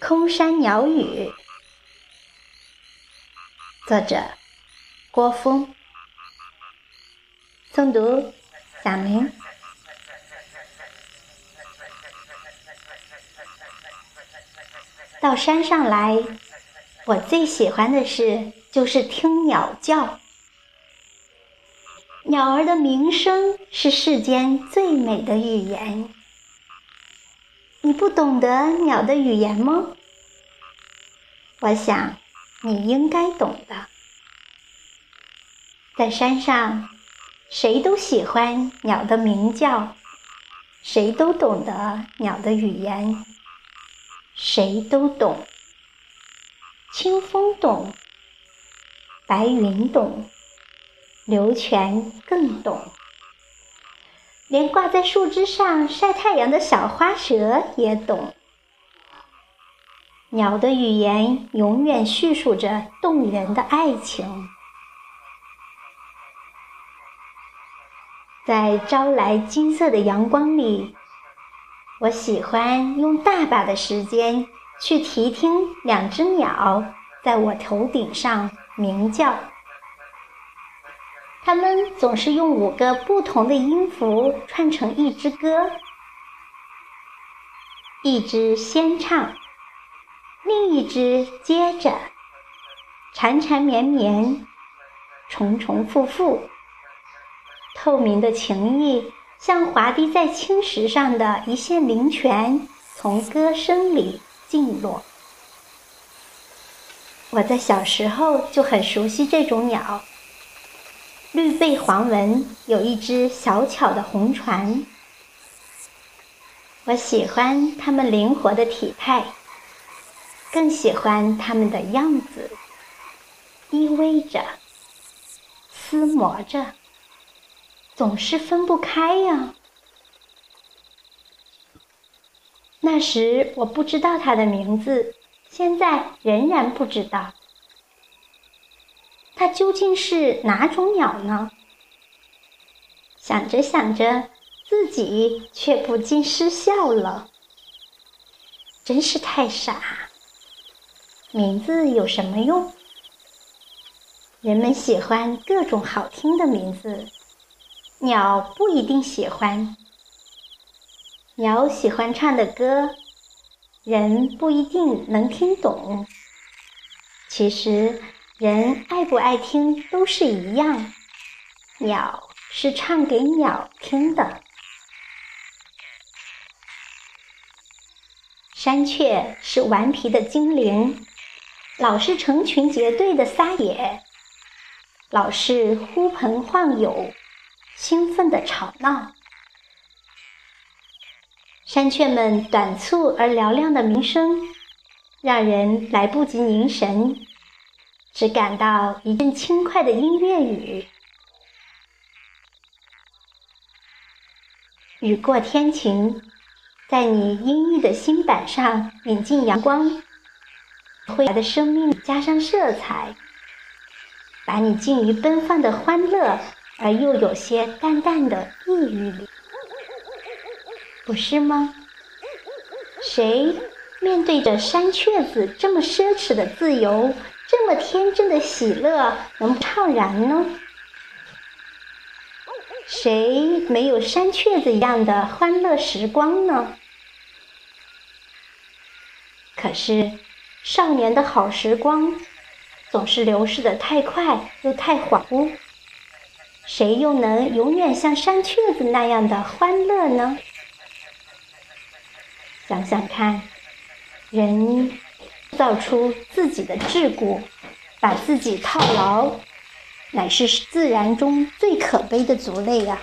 空山鸟语，作者郭峰，诵读小明。到山上来，我最喜欢的事就是听鸟叫。鸟儿的鸣声是世间最美的语言。你不懂得鸟的语言吗？我想你应该懂的。在山上，谁都喜欢鸟的鸣叫，谁都懂得鸟的语言，谁都懂。清风懂，白云懂，流泉更懂。连挂在树枝上晒太阳的小花蛇也懂。鸟的语言永远叙述着动人的爱情。在招来金色的阳光里，我喜欢用大把的时间去提听两只鸟在我头顶上鸣叫。它们总是用五个不同的音符串成一支歌，一支先唱，另一支接着，缠缠绵绵，重重复复，透明的情意像滑滴在青石上的一线灵泉，从歌声里进落。我在小时候就很熟悉这种鸟。绿背黄纹，有一只小巧的红船。我喜欢它们灵活的体态，更喜欢它们的样子，依偎着，厮磨着，总是分不开呀。那时我不知道它的名字，现在仍然不知道。它究竟是哪种鸟呢？想着想着，自己却不禁失笑了。真是太傻！名字有什么用？人们喜欢各种好听的名字，鸟不一定喜欢。鸟喜欢唱的歌，人不一定能听懂。其实。人爱不爱听都是一样，鸟是唱给鸟听的。山雀是顽皮的精灵，老是成群结队的撒野，老是呼朋唤友，兴奋的吵闹。山雀们短促而嘹亮的鸣声，让人来不及凝神。只感到一阵轻快的音乐雨，雨过天晴，在你阴郁的心板上引进阳光，灰白的生命加上色彩，把你浸于奔放的欢乐而又有些淡淡的抑郁里，不是吗？谁面对着山雀子这么奢侈的自由？这么天真的喜乐，能怅然呢？谁没有山雀子一样的欢乐时光呢？可是，少年的好时光总是流逝的太快又太恍惚，谁又能永远像山雀子那样的欢乐呢？想想看，人。造出自己的桎梏，把自己套牢，乃是自然中最可悲的族类啊。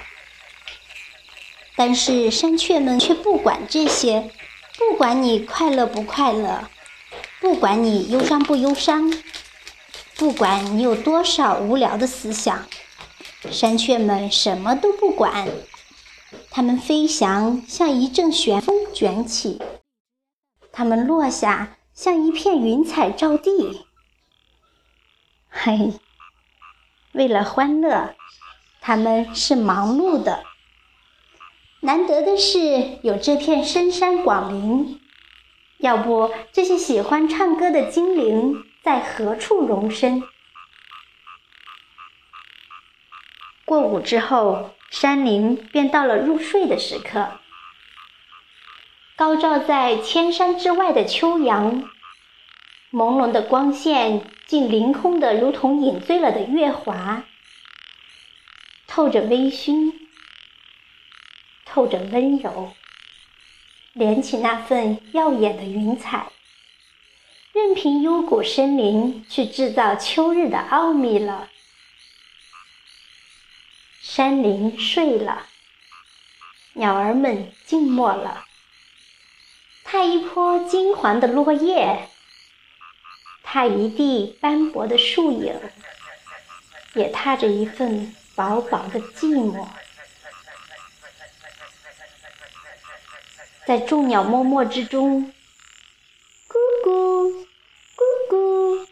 但是山雀们却不管这些，不管你快乐不快乐，不管你忧伤不忧伤，不管你有多少无聊的思想，山雀们什么都不管，它们飞翔像一阵旋风卷起，它们落下。像一片云彩照地，嘿，为了欢乐，他们是忙碌的。难得的是有这片深山广林，要不这些喜欢唱歌的精灵在何处容身？过午之后，山林便到了入睡的时刻。高照在千山之外的秋阳，朦胧的光线竟凌空的，如同饮醉了的月华，透着微醺，透着温柔，连起那份耀眼的云彩，任凭幽谷森林去制造秋日的奥秘了。山林睡了，鸟儿们静默了。踏一坡金黄的落叶，踏一地斑驳的树影，也踏着一份薄薄的寂寞。在众鸟默默之中，咕咕咕咕，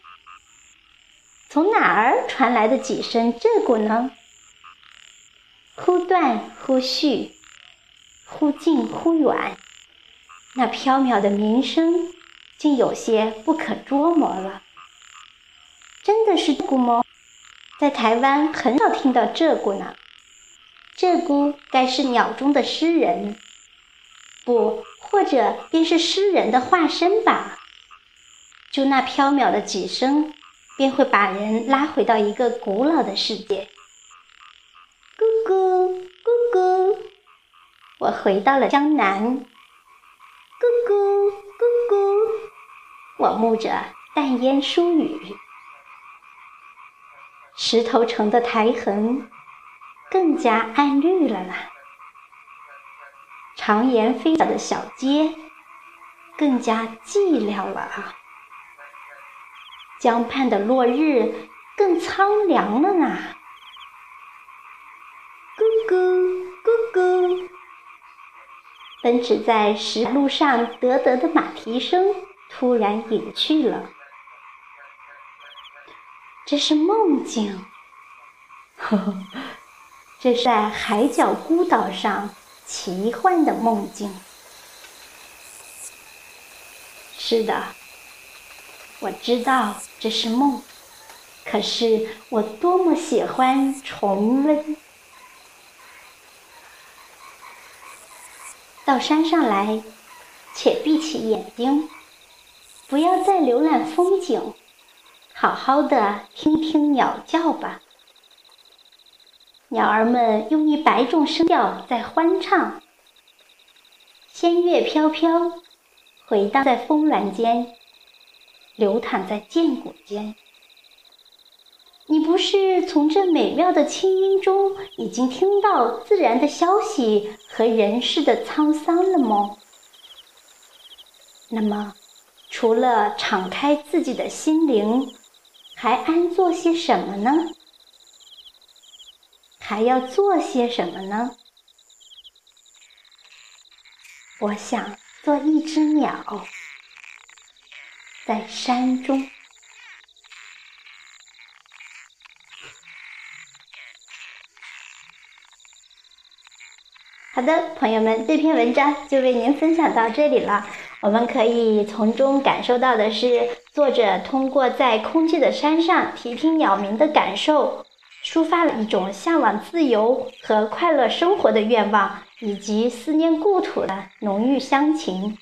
从哪儿传来的几声鹧鸪呢？忽断忽续，忽近忽远。那飘渺的鸣声，竟有些不可捉摸了。真的是鹧鸪吗？在台湾很少听到鹧鸪呢。鹧鸪该是鸟中的诗人，不，或者便是诗人的化身吧。就那飘渺的几声，便会把人拉回到一个古老的世界。咕咕咕咕，我回到了江南。咕咕咕咕，我沐着淡烟疏雨，石头城的苔痕更加暗绿了啦。长檐飞鸟的小街更加寂寥了啊。江畔的落日更苍凉了呢。咕咕咕咕。奔驰在石路上得得的马蹄声突然隐去了，这是梦境。呵呵，这是在海角孤岛上奇幻的梦境。是的，我知道这是梦，可是我多么喜欢重温。到山上来，且闭起眼睛，不要再浏览风景，好好的听听鸟叫吧。鸟儿们用一百种声调在欢唱，仙乐飘飘，回荡在峰峦间，流淌在涧谷间。你不是从这美妙的清音中已经听到自然的消息和人世的沧桑了吗？那么，除了敞开自己的心灵，还安做些什么呢？还要做些什么呢？我想做一只鸟，在山中。好的，朋友们，这篇文章就为您分享到这里了。我们可以从中感受到的是，作者通过在空寂的山上听听鸟鸣的感受，抒发了一种向往自由和快乐生活的愿望，以及思念故土的浓郁乡情。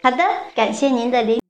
好的，感谢您的聆。